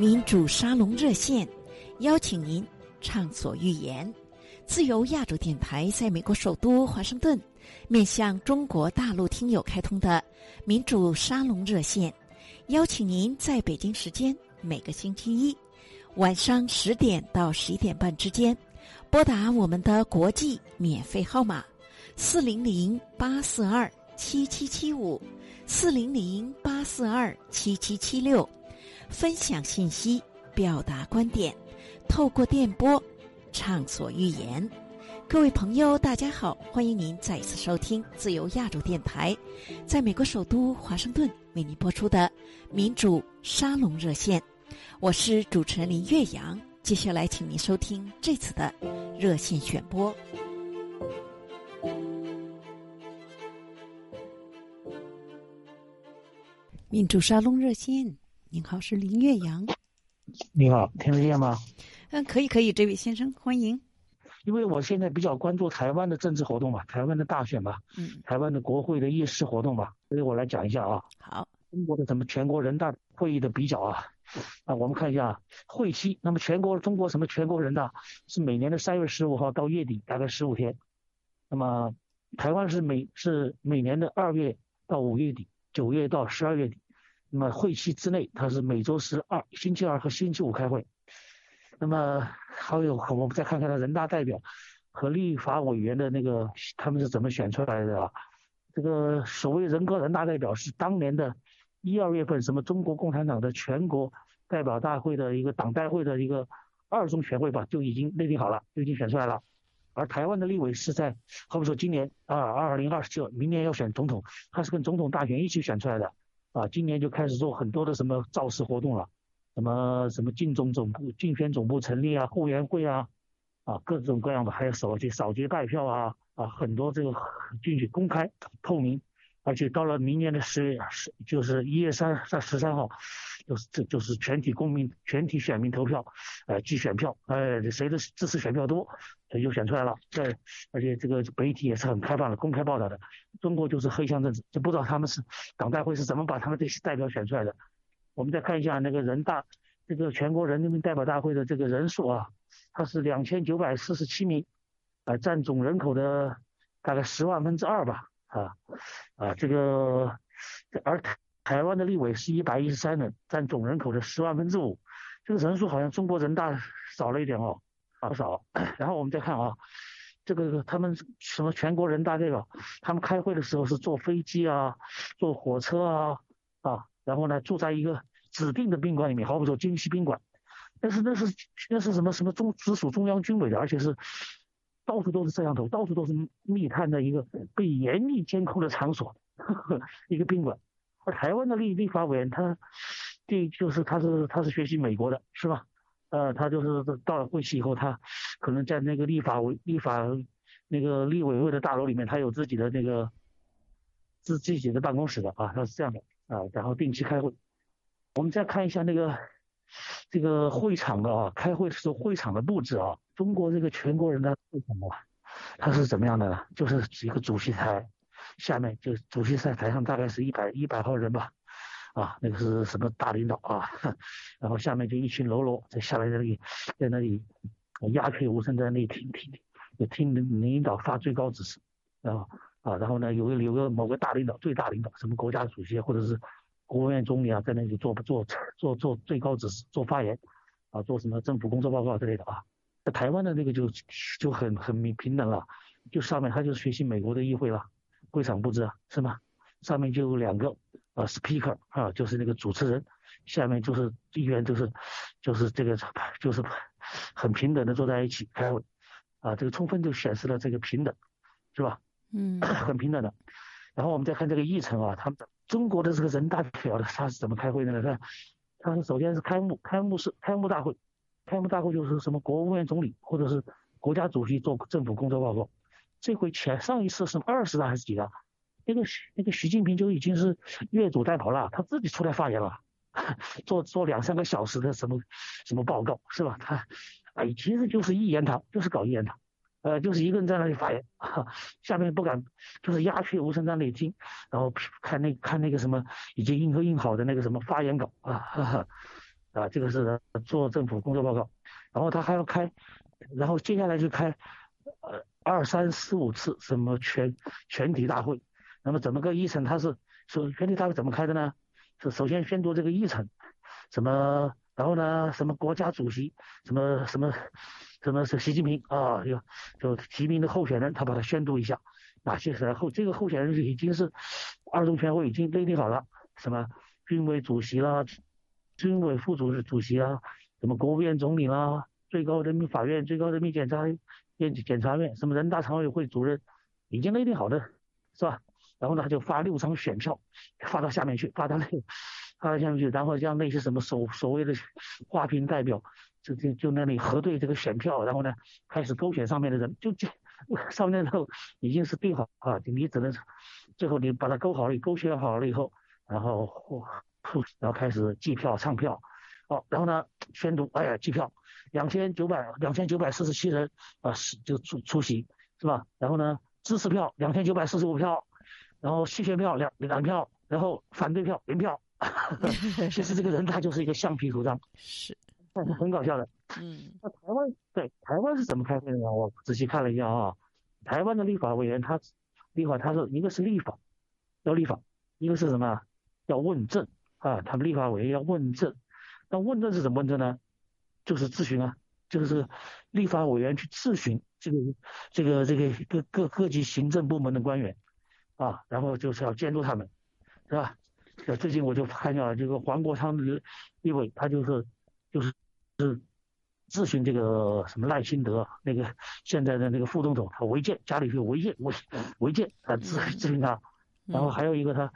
民主沙龙热线，邀请您畅所欲言。自由亚洲电台在美国首都华盛顿，面向中国大陆听友开通的民主沙龙热线，邀请您在北京时间每个星期一晚上十点到十一点半之间，拨打我们的国际免费号码四零零八四二七七七五四零零八四二七七七六。分享信息，表达观点，透过电波畅所欲言。各位朋友，大家好，欢迎您再一次收听自由亚洲电台，在美国首都华盛顿为您播出的民主沙龙热线。我是主持人林岳阳，接下来请您收听这次的热线选播。民主沙龙热线。您好，是林岳阳。你好，听得见吗？嗯，可以，可以。这位先生，欢迎。因为我现在比较关注台湾的政治活动嘛，台湾的大选嘛，嗯，台湾的国会的议事活动嘛，所以我来讲一下啊。好。中国的什么全国人大会议的比较啊？啊，我们看一下会期。那么全国中国什么全国人大是每年的三月十五号到月底，大概十五天。那么台湾是每是每年的二月到五月底，九月到十二月底。那么会期之内，它是每周十二星期二和星期五开会。那么还有，我们再看看他人大代表和立法委员的那个他们是怎么选出来的啊？这个所谓人格人大代表是当年的一二月份什么中国共产党的全国代表大会的一个党代会的一个二中全会吧，就已经内定好了，就已经选出来了。而台湾的立委是在，好比说今年啊二零二九，明年要选总统，他是跟总统大选一起选出来的。啊，今年就开始做很多的什么造势活动了，什么什么竞总总部、竞选总部成立啊，后援会啊，啊各种各样的，还有扫街扫街拜票啊，啊很多这个进去公开透明，而且到了明年的十月十就是一月三三十三号，就是这就是全体公民、全体选民投票，呃计选票，哎谁的支持选票多。他就选出来了，在而且这个媒体也是很开放的，公开报道的。中国就是黑箱政治，就不知道他们是党代会是怎么把他们这些代表选出来的。我们再看一下那个人大，这个全国人民代表大会的这个人数啊，它是两千九百四十七名，啊，占总人口的大概十万分之二吧，啊啊这个，而台湾的立委是一百一十三人，占总人口的十万分之五，这个人数好像中国人大少了一点哦。不少，然后我们再看啊，这个他们什么全国人大代表，他们开会的时候是坐飞机啊，坐火车啊啊，然后呢住在一个指定的宾馆里面，好比说京西宾馆，但是那是那是什么什么中直属中央军委的，而且是到处都是摄像头，到处都是密探的一个被严密监控的场所，呵 呵一个宾馆。而台湾的立立法委员他，第就是他是他是学习美国的，是吧？呃，他就是到了会期以后，他可能在那个立法委、立法那个立委会的大楼里面，他有自己的那个自自己的办公室的啊，他是这样的啊，然后定期开会。我们再看一下那个这个会场的啊，开会的时候会场的布置啊，中国这个全国人大会场啊，它是怎么样的呢？就是一个主席台，下面就主席在台上大概是一百一百号人吧。啊，那个是什么大领导啊？然后下面就一群喽啰在下面那里，在那里鸦雀无声，在那里听听听，听领领导发最高指示，啊啊，然后呢，有个有个某个大领导，最大领导，什么国家主席或者是国务院总理啊，在那里做做做做最高指示，做发言，啊，做什么政府工作报告之类的啊。在台湾的那个就就很很平平等了，就上面他就学习美国的议会了，会场布置啊，是吗？上面就有两个。啊，speaker 啊，就是那个主持人，下面就是议员，就是就是这个就是很平等的坐在一起开会，啊，这个充分就显示了这个平等，是吧？嗯，很平等的。然后我们再看这个议程啊，他们中国的这个人大代表的他是怎么开会的呢？他他是首先是开幕，开幕式开幕大会，开幕大会就是什么国务院总理或者是国家主席做政府工作报告。这回前上一次是二十大还是几大？那个那个习近平就已经是越俎代庖了，他自己出来发言了，做做两三个小时的什么什么报告是吧？他哎，其实就是一言堂，就是搞一言堂，呃，就是一个人在那里发言，下面不敢，就是鸦雀无声在那里听，然后看那看那个什么已经印和印好的那个什么发言稿啊，啊，这个是做政府工作报告，然后他还要开，然后接下来就开，呃，二三四五次什么全全体大会，那么怎么个议程？他是说全体大会怎么开的呢？是首先宣读这个议程，什么，然后呢，什么国家主席，什么什么，什么是习近平啊？就就提名的候选人，他把它宣读一下，哪些然后这个候选人已经是二中全会已经内定好了，什么军委主席啦。军委副主主席啊，什么国务院总理啦，最高人民法院、最高人民检察院、检察院，什么人大常委会主任，已经内定好的，是吧？然后呢，他就发六张选票，发到下面去，发到那，发到下面去，然后让那些什么所所谓的花瓶代表，就就就那里核对这个选票，然后呢，开始勾选上面的人，就就上面后已经是定好啊，你只能最后你把它勾好了，勾选好了以后，然后。然后开始计票唱票，哦，然后呢宣读，哎呀计票，两千九百两千九百四十七人啊是就出出席是吧？然后呢支持票两千九百四十五票，然后弃权票两两票，然后反对票零票。其实这个人他就是一个橡皮图章，是，但是很搞笑的。嗯，那台湾对台湾是怎么开会的呢？我仔细看了一下啊，台湾的立法委员他立法他是一个是立法要立法，一个是什么要问政。啊，他们立法委员要问政，那问政是怎么问政呢？就是咨询啊，就是立法委员去咨询这个这个这个各各各级行政部门的官员啊，然后就是要监督他们，是吧？最近我就看见了这个黄国昌的立委，他就是就是是咨询这个什么赖清德那个现在的那个副总统，他违建家里有违建违违建啊咨咨询他，然后还有一个他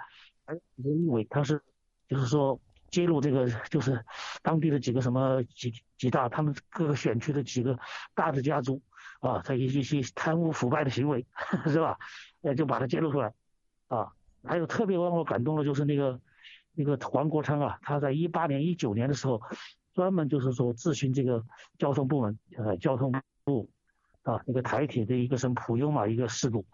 还有一个立委他是。就是说揭露这个，就是当地的几个什么几几大，他们各个选区的几个大的家族啊，他一些贪污腐败的行为，是吧？呃，就把它揭露出来啊。还有特别让我感动的，就是那个那个黄国昌啊，他在一八年、一九年的时候，专门就是说咨询这个交通部门，呃，交通部啊，那个台铁的一个什么普悠玛一个事故。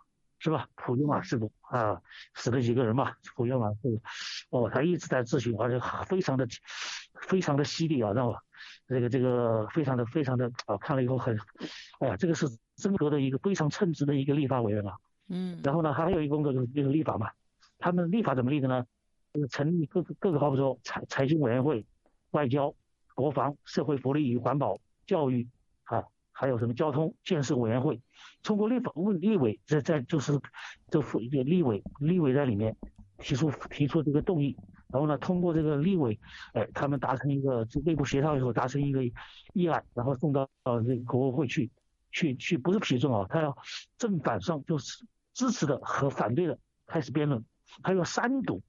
是吧？普悠玛事故啊，死了几个人嘛？普悠玛事故，哦，他一直在咨询，而且非常的非常的犀利啊，让我？这个这个非常的非常的啊，看了以后很，哎呀，这个是真格的一个非常称职的一个立法委员啊。嗯。然后呢，还有一个工作就是就是立法嘛。他们立法怎么立的呢？就是成立各个各个，好比说财财经委员会、外交、国防、社会福利与环保、教育啊。还有什么交通建设委员会，通过立法问立委在在就是这副立委立委在里面提出提出这个动议，然后呢通过这个立委，哎他们达成一个内部协调以后达成一个议案，然后送到呃这个国务会去去去不是批准啊，他要正反双就是支持的和反对的开始辩论，还有三读，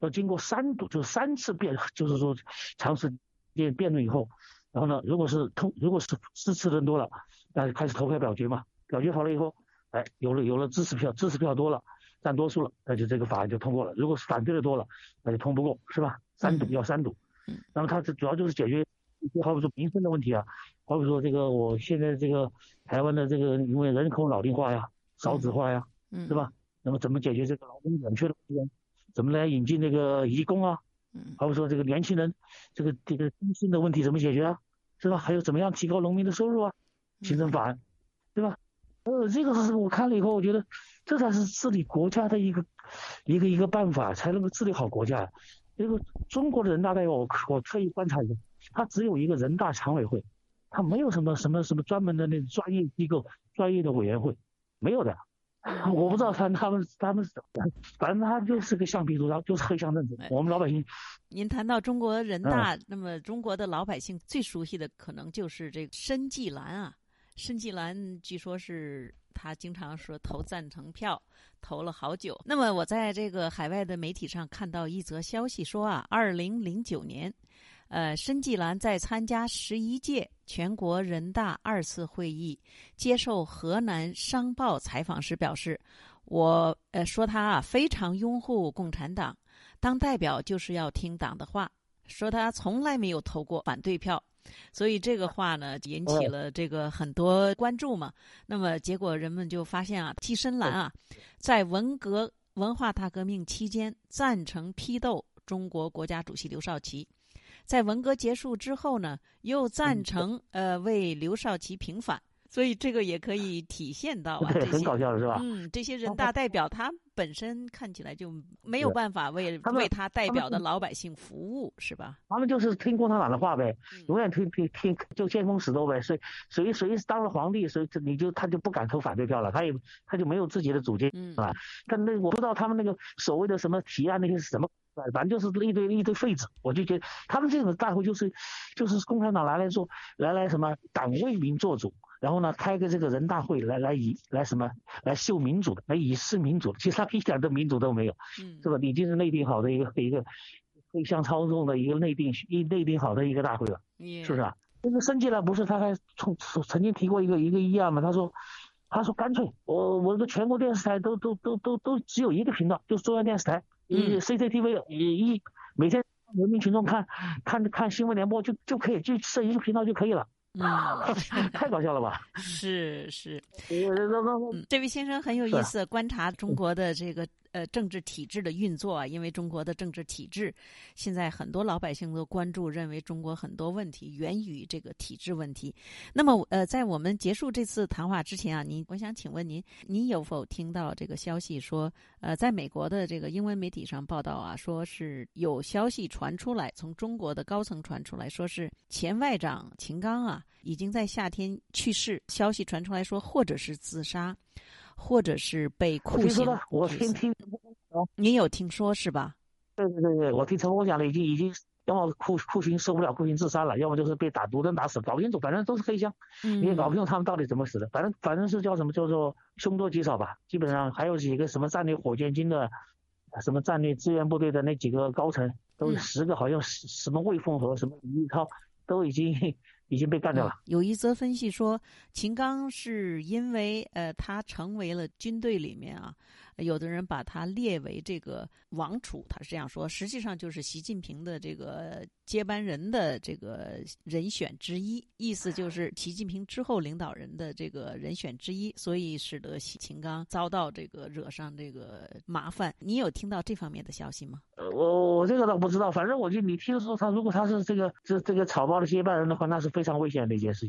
要经过三读就三次辩就是说长时间辩论以后。然后呢，如果是通，如果是支持人多了，那就开始投票表决嘛。表决好了以后，哎，有了有了支持票，支持票多了，占多数了，那就这个法案就通过了。如果是反对的多了，那就通不过，是吧？三堵要三堵。嗯。那么它这主要就是解决，好比说民生的问题啊，好比说这个我现在这个台湾的这个因为人口老龄化呀、少子化呀，嗯，是吧？那么怎么解决这个劳动短缺的问题？怎么来引进这个移工啊？嗯，好比说这个年轻人这个这个工薪的问题怎么解决啊？是吧？还有怎么样提高农民的收入啊？行政法案，对吧？呃，这个是 我看了以后，我觉得这才是治理国家的一个一个一个办法，才能够治理好国家。这个中国的人大代表，我我特意观察一下，他只有一个人大常委会，他没有什么什么什么专门的那专业机构、专业的委员会，没有的。我不知道他他们他们是怎么，反正他就是个橡皮图章，就是黑箱政治。我们老百姓，您谈到中国人大，那么中国的老百姓最熟悉的可能就是这个申纪兰啊。申纪兰据说是他经常说投赞成票，投了好久。那么我在这个海外的媒体上看到一则消息说啊，二零零九年。呃，申纪兰在参加十一届全国人大二次会议，接受河南商报采访时表示：“我呃说他啊非常拥护共产党，当代表就是要听党的话。说他从来没有投过反对票，所以这个话呢引起了这个很多关注嘛。那么结果人们就发现啊，季申兰啊，在文革文化大革命期间赞成批斗中国国家主席刘少奇。”在文革结束之后呢，又赞成呃为刘少奇平反。所以这个也可以体现到啊，对，很搞笑的是吧？嗯，这些人大代表他本身看起来就没有办法为为他代表的老百姓服务，是吧？他们就是听共产党的话呗，永远听听听，就见风使舵呗。谁谁谁当了皇帝，谁你就他就不敢投反对票了，他也他就没有自己的主见，是吧？但那我不知道他们那个所谓的什么提案那些是什么，反正就是一堆一堆废纸。我就觉得他们这种大会就是就是共产党拿来做来来什么党为民做主。然后呢，开个这个人大会来来以来什么来秀民主的，来以示民主的，其实他一点的民主都没有，嗯，是吧？已经是内定好的一个一个互相操纵的一个内定一内定好的一个大会了，是不是啊？这个升级了，不是他还从曾经提过一个一个议案嘛？他说他说干脆我我的全国电视台都都都都都只有一个频道，就是中央电视台，嗯，CCTV 一每天人民群众看看看新闻联播就就可以就设一个频道就可以了。啊，太搞笑了吧！是是，这位先生很有意思，观察中国的这个。呃，政治体制的运作啊，因为中国的政治体制，现在很多老百姓都关注，认为中国很多问题源于这个体制问题。那么，呃，在我们结束这次谈话之前啊，您，我想请问您，您有否听到这个消息说，呃，在美国的这个英文媒体上报道啊，说是有消息传出来，从中国的高层传出来说是前外长秦刚啊，已经在夏天去世，消息传出来说，或者是自杀。或者是被酷刑，我听听，您有听说是吧？对对对对，我听陈峰讲的，已经已经要么酷酷刑受不了，酷刑自杀了，要么就是被打毒针打死，搞不清楚，反正都是黑箱，你也搞不清楚他们到底怎么死的，反正反正是叫什么叫做凶多吉少吧。基本上还有几个什么战略火箭军的，什么战略支援部队的那几个高层，都十个，好像什么魏凤和什么李玉涛都已经。已经被干掉了。有一则分析说，秦刚是因为呃，他成为了军队里面啊。有的人把他列为这个王储，他是这样说，实际上就是习近平的这个接班人的这个人选之一，意思就是习近平之后领导人的这个人选之一，所以使得习秦刚遭到这个惹上这个麻烦。你有听到这方面的消息吗？呃，我我这个倒不知道，反正我就你听说他如果他是这个这这个草包的接班人的话，那是非常危险的一件事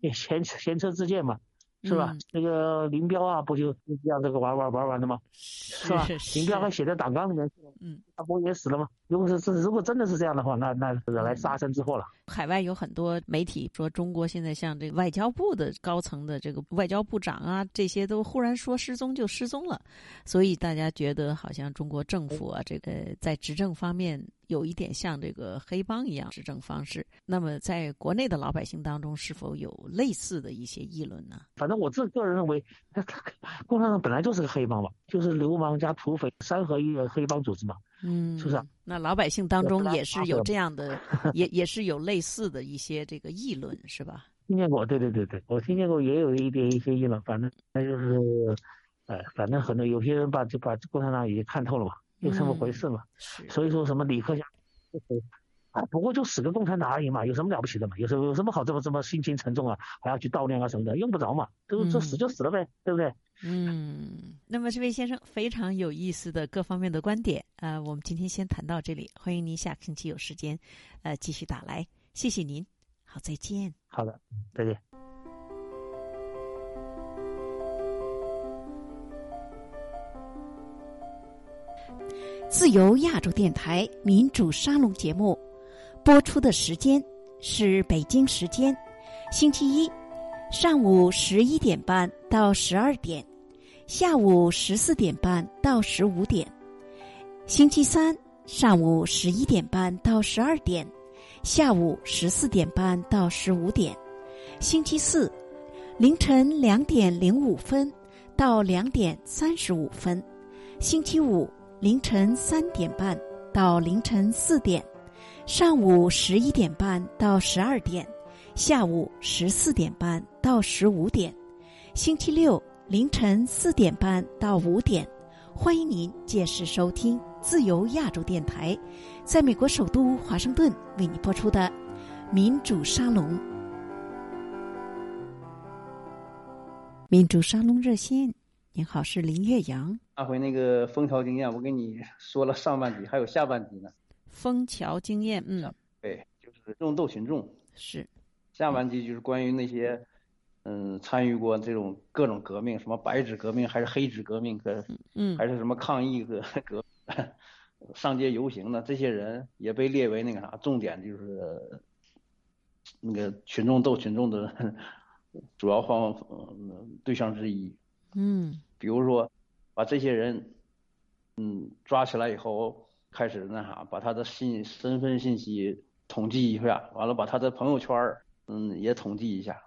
情，前前车之鉴嘛。是吧？那个林彪啊，不就这样这个玩玩玩玩的吗？是吧？林彪还写在党纲里面去了。嗯，他不也死了吗？如果是这，如果真的是这样的话，那那惹来杀身之祸了。海外有很多媒体说，中国现在像这个外交部的高层的这个外交部长啊，这些都忽然说失踪就失踪了，所以大家觉得好像中国政府啊，这个在执政方面。有一点像这个黑帮一样执政方式。那么，在国内的老百姓当中，是否有类似的一些议论呢？反正我自个人认为，共产党本来就是个黑帮吧，就是流氓加土匪三合一的黑帮组织嘛。嗯，是不是？那老百姓当中也是有这样的，也也是有类似的一些这个议论，是吧？听见过，对对对对，我听见过，也有一点一些议论。反正那就是，哎，反正很多有些人把就把共产党已经看透了嘛。就这么回事嘛，所以说什么李克强，啊，不过就死个共产党而已嘛，有什么了不起的嘛？有什有什么好这么这么心情沉重啊？还要去悼念啊什么的，用不着嘛，就就死就死了呗，对不对？嗯，那么这位先生非常有意思的各方面的观点啊，我们今天先谈到这里，欢迎您下星期有时间，呃，继续打来，谢谢您，好，再见。好的，再见。自由亚洲电台民主沙龙节目播出的时间是北京时间星期一上午十一点半到十二点，下午十四点半到十五点；星期三上午十一点半到十二点，下午十四点半到十五点；星期四凌晨两点零五分到两点三十五分；星期五。凌晨三点半到凌晨四点，上午十一点半到十二点，下午十四点半到十五点，星期六凌晨四点半到五点，欢迎您届时收听自由亚洲电台，在美国首都华盛顿为你播出的民主沙龙。民主沙龙热线，您好，是林月阳。上回那个枫桥经验，我跟你说了上半集，还有下半集呢。枫桥经验，嗯，对，就是众斗群众，是。下半集就是关于那些嗯参与过这种各种革命，什么白纸革命还是黑纸革命，可嗯还是什么抗议革革上街游行的这些人也被列为那个啥重点，就是那个群众斗群众的主要方嗯对象之一。嗯。比如说，把这些人，嗯，抓起来以后，开始那啥，把他的信身份信息统计一下，完了把他的朋友圈儿，嗯，也统计一下，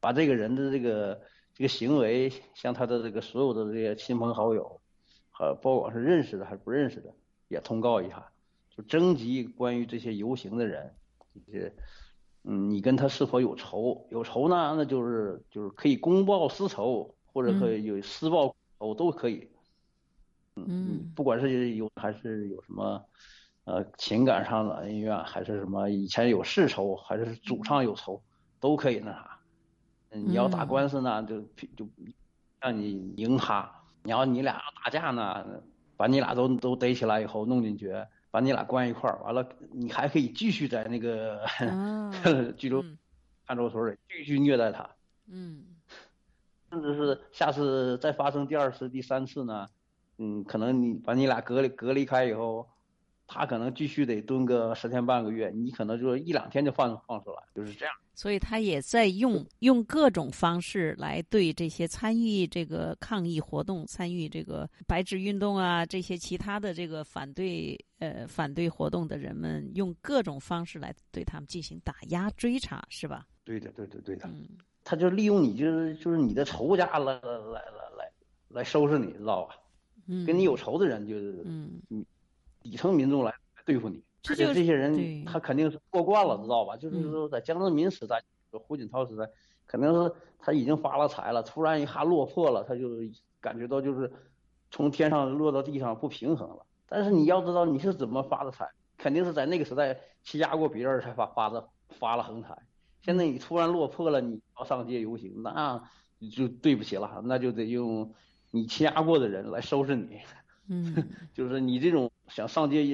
把这个人的这个这个行为，像他的这个所有的这些亲朋好友，和不管是认识的还是不认识的，也通告一下，就征集关于这些游行的人，这些，嗯，你跟他是否有仇？有仇呢，那就是就是可以公报私仇。或者可以有私报仇，都可以。嗯，不管是有还是有什么，呃，情感上的恩怨，还是什么以前有世仇，还是祖上有仇，都可以那啥。你要打官司呢，就就让你赢他；你要你俩要打架呢，把你俩都都逮起来以后弄进去，把你俩关一块儿，完了你还可以继续在那个 拘留看守所里继续虐待他。嗯。甚至是下次再发生第二次、第三次呢，嗯，可能你把你俩隔离隔离开以后，他可能继续得蹲个十天半个月，你可能就一两天就放放出来，就是这样。所以他也在用用各种方式来对这些参与这个抗议活动、参与这个白纸运动啊这些其他的这个反对呃反对活动的人们，用各种方式来对他们进行打压、追查，是吧？对的，对的，对的。嗯。他就利用你，就是就是你的仇家来来来来来来收拾你，知道吧？嗯，跟你有仇的人就是嗯，底层民众来对付你，而且这些人他肯定是过惯了，知道吧？就是说在江泽民时代、胡锦涛时代，肯定是他已经发了财了，突然一下落魄了，他就感觉到就是从天上落到地上不平衡了。但是你要知道你是怎么发的财，肯定是在那个时代欺压过别人才发发的发了横财。现在你突然落魄了，你要上街游行，那就对不起了，那就得用你欺压过的人来收拾你。嗯，就是你这种想上街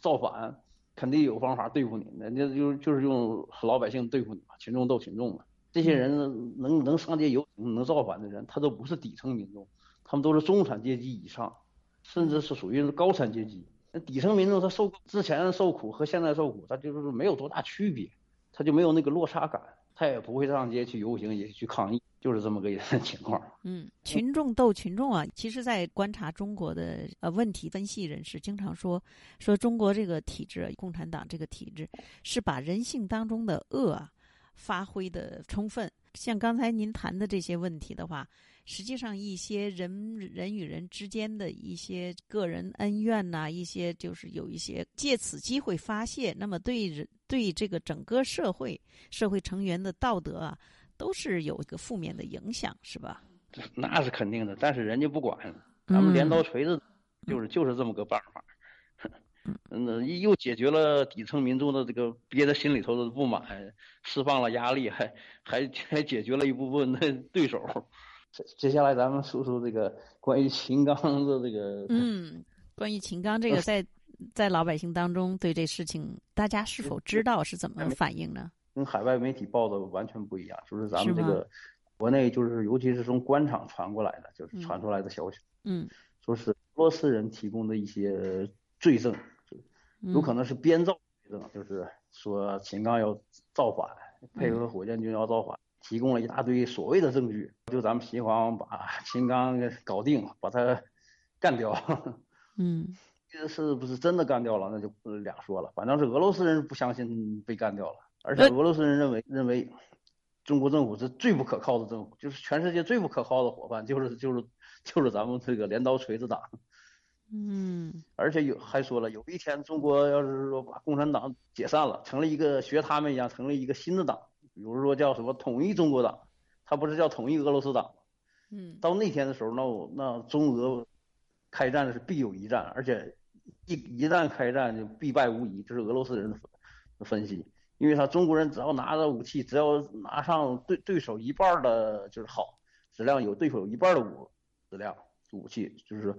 造反，肯定有方法对付你，人家就就是用老百姓对付你嘛，群众斗群众嘛。这些人能能上街游行、能造反的人，他都不是底层民众，他们都是中产阶级以上，甚至是属于高产阶级。那底层民众他受之前受苦和现在受苦，他就是没有多大区别。他就没有那个落差感，他也不会上街去游行，也去抗议，就是这么个 情况。嗯，群众斗群众啊，其实，在观察中国的呃问题分析人士经常说，说中国这个体制，共产党这个体制是把人性当中的恶啊发挥的充分。像刚才您谈的这些问题的话。实际上，一些人人与人之间的一些个人恩怨呐，一些就是有一些借此机会发泄，那么对人对这个整个社会社会成员的道德啊，都是有一个负面的影响，是吧？那是肯定的，但是人家不管，咱们镰刀锤子就是就是这么个办法，嗯，又解决了底层民众的这个憋在心里头的不满，释放了压力，还还还解决了一部分的对手。接下来咱们说说这个关于秦刚的这个。嗯，关于秦刚这个，在在老百姓当中对这事情，大家是否知道是怎么反应呢？跟海外媒体报的完全不一样，就是咱们这个国内，就是尤其是从官场传过来的，就是传出来的消息。嗯。说是俄罗斯人提供的一些罪证，有可能是编造罪证，就是说秦刚要造反，配合火箭军要造反。提供了一大堆所谓的证据，就咱们秦皇把秦刚给搞定，把他干掉。嗯，这是不是真的干掉了？那就两说了。反正是俄罗斯人不相信被干掉了，而且俄罗斯人认为认为中国政府是最不可靠的政府，就是全世界最不可靠的伙伴，就是就是就是咱们这个镰刀锤子党。嗯，而且有还说了，有一天中国要是说把共产党解散了，成了一个学他们一样，成了一个新的党。比如说叫什么统一中国党，他不是叫统一俄罗斯党吗？嗯，到那天的时候，那那中俄开战是必有一战，而且一一旦开战就必败无疑，这是俄罗斯人的分析。因为他中国人只要拿着武器，只要拿上对对手一半的就是好质量，有对手一半的武质量武器，就是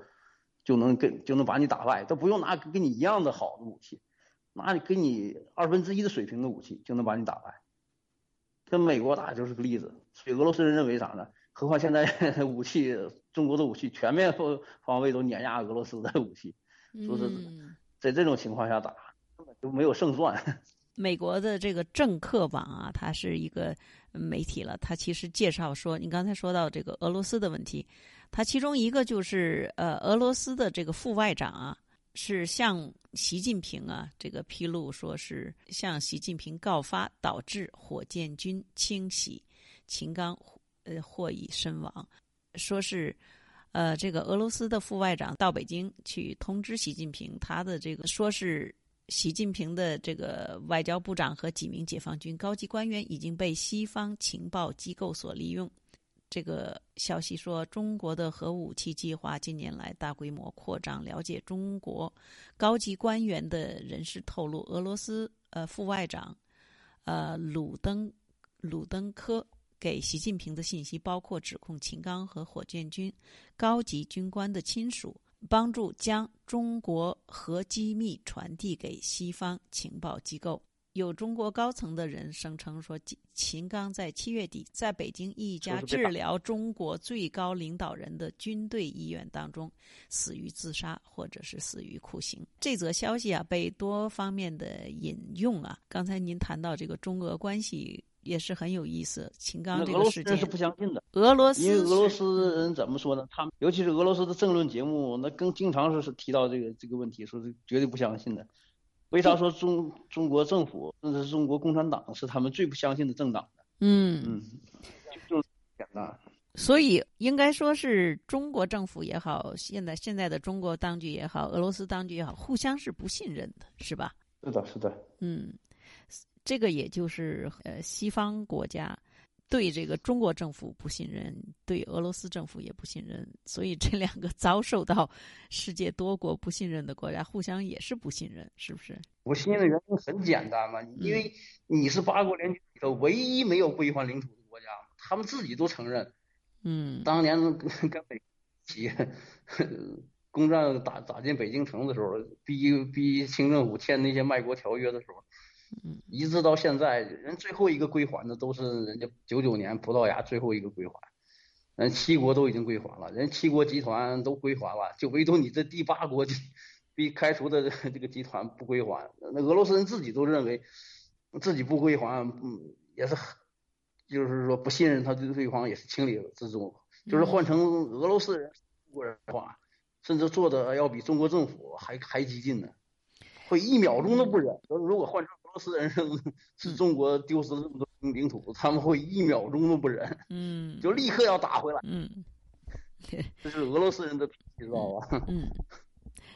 就能跟就能把你打败，都不用拿跟你一样的好的武器。拿你给你二分之一的水平的武器就能把你打败，跟美国打就是个例子。所以俄罗斯人认为啥呢？何况现在 武器，中国的武器全面方方位都碾压俄罗斯的武器，说是在这种情况下打根本就没有胜算。美国的这个政客网啊，它是一个媒体了，它其实介绍说，你刚才说到这个俄罗斯的问题，它其中一个就是呃，俄罗斯的这个副外长啊。是向习近平啊，这个披露说是向习近平告发，导致火箭军清洗秦刚，呃，获已身亡。说是，呃，这个俄罗斯的副外长到北京去通知习近平，他的这个说是习近平的这个外交部长和几名解放军高级官员已经被西方情报机构所利用。这个消息说，中国的核武器计划近年来大规模扩张。了解中国高级官员的人士透露，俄罗斯呃副外长呃鲁登鲁登科给习近平的信息包括指控秦刚和火箭军高级军官的亲属帮助将中国核机密传递给西方情报机构。有中国高层的人声称说，秦刚在七月底在北京一家治疗中国最高领导人的军队医院当中死于自杀，或者是死于酷刑。这则消息啊，被多方面的引用啊。刚才您谈到这个中俄关系也是很有意思。秦刚这个事件是不相信的。俄罗斯因为俄罗斯人怎么说呢？他们尤其是俄罗斯的政论节目，那更经常是是提到这个这个问题，说是绝对不相信的。为啥说中中国政府甚至是中国共产党是他们最不相信的政党呢？嗯嗯，就简单。所以应该说是中国政府也好，现在现在的中国当局也好，俄罗斯当局也好，互相是不信任的，是吧？是的，是的。嗯，这个也就是呃西方国家。对这个中国政府不信任，对俄罗斯政府也不信任，所以这两个遭受到世界多国不信任的国家，互相也是不信任，是不是？不信任的原因很简单嘛，因为你是八国联军里头唯一没有归还领土的国家，他们自己都承认。嗯。当年跟跟北起攻占打打进北京城的时候，逼逼清政府签那些卖国条约的时候。嗯，一直到现在，人最后一个归还的都是人家九九年葡萄牙最后一个归还，人七国都已经归还了，人七国集团都归还了，就唯独你这第八国被开除的这个集团不归还。那俄罗斯人自己都认为自己不归还，嗯，也是，就是说不信任他的对方也是情理之中。就是换成俄罗斯人中国人的话，甚至做的要比中国政府还还激进呢，会一秒钟都不忍。如果换成。俄罗斯人是中国丢失了这么多领土，他们会一秒钟都不忍，嗯，就立刻要打回来，嗯，这是俄罗斯人的脾气，知道吧？嗯，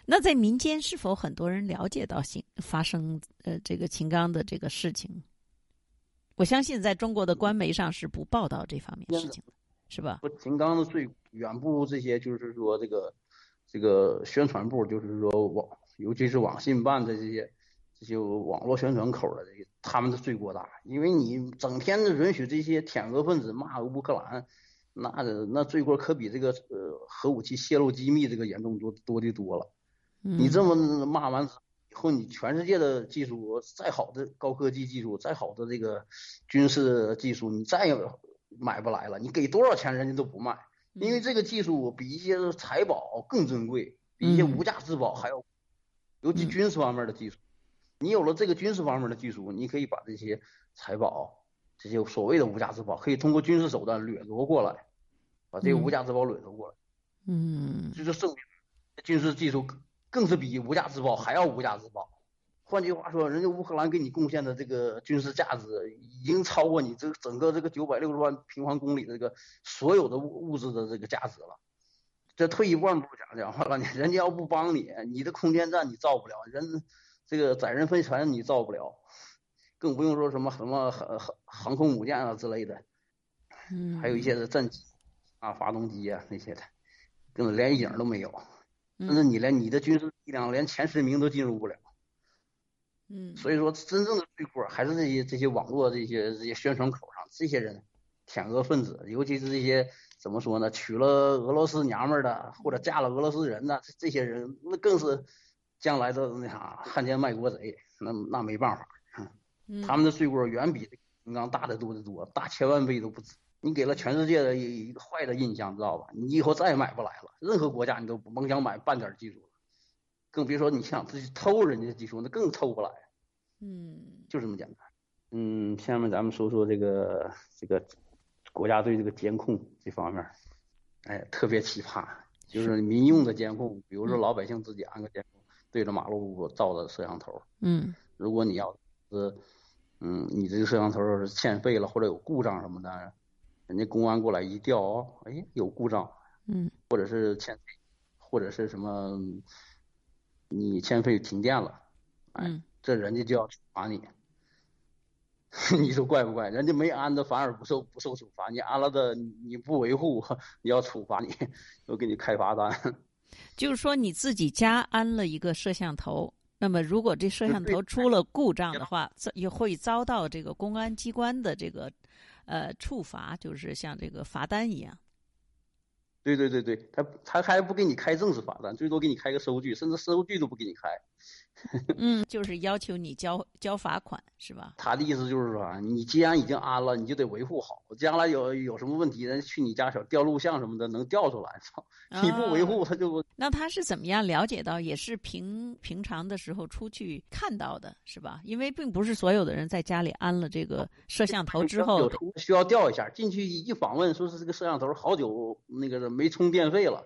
那在民间是否很多人了解到新发生呃这个秦刚的这个事情？我相信在中国的官媒上是不报道这方面事情的，是吧？不，秦刚的罪远不如这些，就是说这个这个宣传部，就是说网，尤其是网信办的这些。这些网络宣传口的这个，他们的罪过大，因为你整天的允许这些舔俄分子骂乌克兰，那那罪过可比这个呃核武器泄露机密这个严重多多的多了。你这么骂完以后，你全世界的技术再好的高科技技术，再好的这个军事技术，你再也买不来了。你给多少钱，人家都不卖，因为这个技术比一些财宝更珍贵，比一些无价之宝还要，尤其军事方面的技术。你有了这个军事方面的技术，你可以把这些财宝、这些所谓的无价之宝，可以通过军事手段掠夺过来，把这个无价之宝掠夺过来。嗯，这就证明军事技术更是比无价之宝还要无价之宝。换句话说，人家乌克兰给你贡献的这个军事价值，已经超过你这整个这个九百六十万平方公里这个所有的物物质的这个价值了。这退一万步讲讲话了，人家要不帮你，你的空间站你造不了，人。这个载人飞船你造不了，更不用说什么什么航航航空母舰啊之类的，嗯，还有一些的战机啊、发动机啊那些的，根本连影都没有，甚至你连你的军事力量连前十名都进入不了，嗯，所以说真正的罪过还是这些这些网络这些这些宣传口上这些人舔俄分子，尤其是这些怎么说呢，娶了俄罗斯娘们的或者嫁了俄罗斯人的这些人，那更是。将来的那啥汉奸卖国贼，那那没办法，嗯他们的罪过远比金刚大得多得多，大千万倍都不止。你给了全世界的一一个坏的印象，知道吧？你以后再也买不来了，任何国家你都甭想买半点技术了，更别说你想自己偷人家的技术，那更偷不来。嗯就这么简单。嗯，下面咱们说说这个这个国家对这个监控这方面，哎，特别奇葩，就是民用的监控，比如说老百姓自己安个监控，对着马路照的摄像头，嗯如果你要是，嗯，你这个摄像头要是欠费了或者有故障什么的，人家公安过来一调，哦哎，有故障，嗯或者是欠费，或者是什么，你欠费停电了，哎，嗯这人家就要处罚你。你说怪不怪？人家没安的反而不受不受处罚，你安了的你不维护，你要处罚你，我给你开罚单。就是说你自己家安了一个摄像头，那么如果这摄像头出了故障的话，遭也会遭到这个公安机关的这个呃处罚，就是像这个罚单一样。对对对对，他他还不给你开正式罚单，最多给你开个收据，甚至收据都不给你开。嗯，就是要求你交交罚款是吧？他的意思就是说啊，你既然已经安了，你就得维护好，将来有有什么问题，人去你家小调录像什么的能调出来。操，你不维护啊他就那他是怎么样了解到？也是平平常的时候出去看到的，是吧？因为并不是所有的人在家里安了这个摄像头之后有，需要调一下，进去一访问，说是这个摄像头好久那个没充电费了。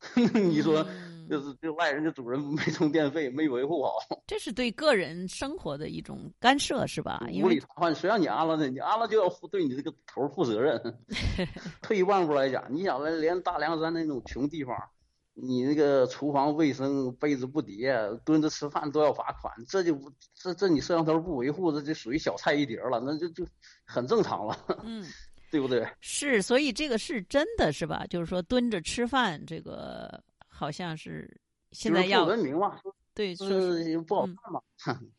你说嗯就是这外人的主人 没充电费，没维护好，这是对个人生活的一种干涉，是吧？因无理为传唤。谁让你安了呢？你安了就要负对你这个头负责任。退一万步来讲，你想连连大凉山那种穷地方，你那个厨房卫生被子不叠，蹲着吃饭都要罚款，这就不这这你摄像头不维护，这就属于小菜一碟了，那就就很正常了，嗯。对不对？是，所以这个是真的是吧？就是说蹲着吃饭，这个好像是现在要不文明嘛，对，说就是是不好看嘛。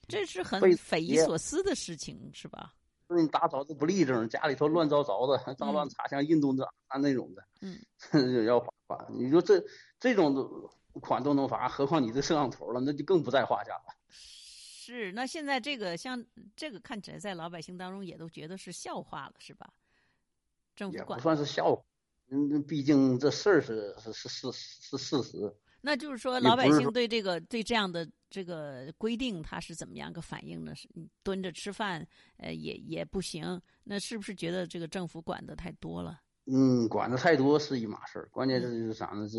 这是很匪夷所思的事情，是吧？那你打扫的不立正，家里头乱糟糟的，脏乱差，像印度那那那种的，嗯，要罚款。你说这这种款都能罚，何况你这摄像头了，那就更不在话下了。是。那现在这个像这个看起来，在老百姓当中也都觉得是笑话了，是吧？政府管，也不算是笑话，嗯，毕竟这事儿是是是是是事实。那就是说老百姓对这个对这样的这个规定，他是怎么样个反应呢？是你蹲着吃饭，呃，也也不行。那是不是觉得这个政府管的太多了？嗯，管的太多是一码事儿，关键是啥呢？是，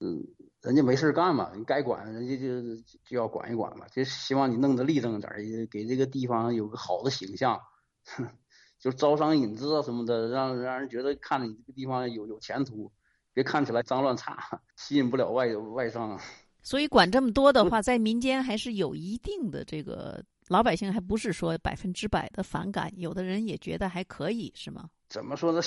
嗯，人家没事干嘛，你该管人家就就要管一管嘛，就希望你弄得立正点儿，也给这个地方有个好的形象，就招商引资啊什么的，让让人觉得看着你这个地方有有前途，别看起来脏乱差，吸引不了外外商。所以管这么多的话，在民间还是有一定的这个老百姓，还不是说百分之百的反感，有的人也觉得还可以，是吗？怎么说呢？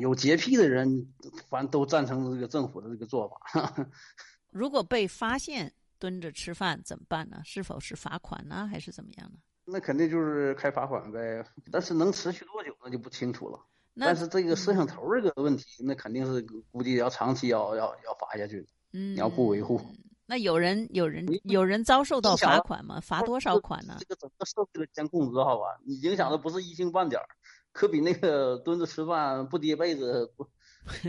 有洁癖的人，反正都赞成这个政府的这个做法。如果被发现蹲着吃饭怎么办呢？是否是罚款呢，还是怎么样呢？那肯定就是开罚款呗，但是能持续多久那就不清楚了。但是这个摄像头这个问题，那肯定是估计要长期要要要罚下去的。嗯，你要不维护，那有人有人有人遭受到罚款吗？罚多少款呢这？个整个社会的监控知道吧？你影响的不是一星半点儿，可比那个蹲着吃饭不叠被子、不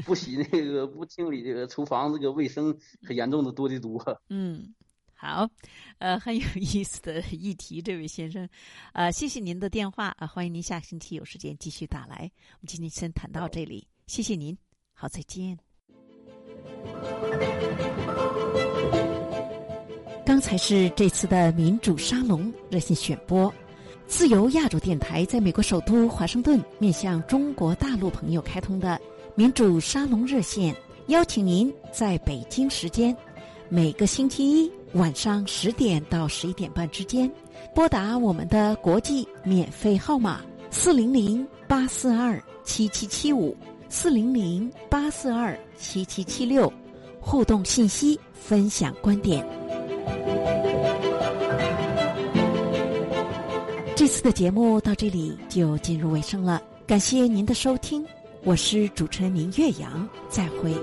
不洗那个不清理这个厨房这个卫生可严重的多得多。嗯，好，呃，很有意思的议题，这位先生，呃，谢谢您的电话啊、欢迎您下星期有时间继续打来。我们今天先谈到这里，谢谢您，好，再见。刚才是这次的民主沙龙热线选播，自由亚洲电台在美国首都华盛顿面向中国大陆朋友开通的民主沙龙热线，邀请您在北京时间每个星期一晚上十点到十一点半之间，拨打我们的国际免费号码四零零八四二七七七五四零零八四二七七七六，互动信息，分享观点。这次的节目到这里就进入尾声了，感谢您的收听，我是主持人明岳阳，再会。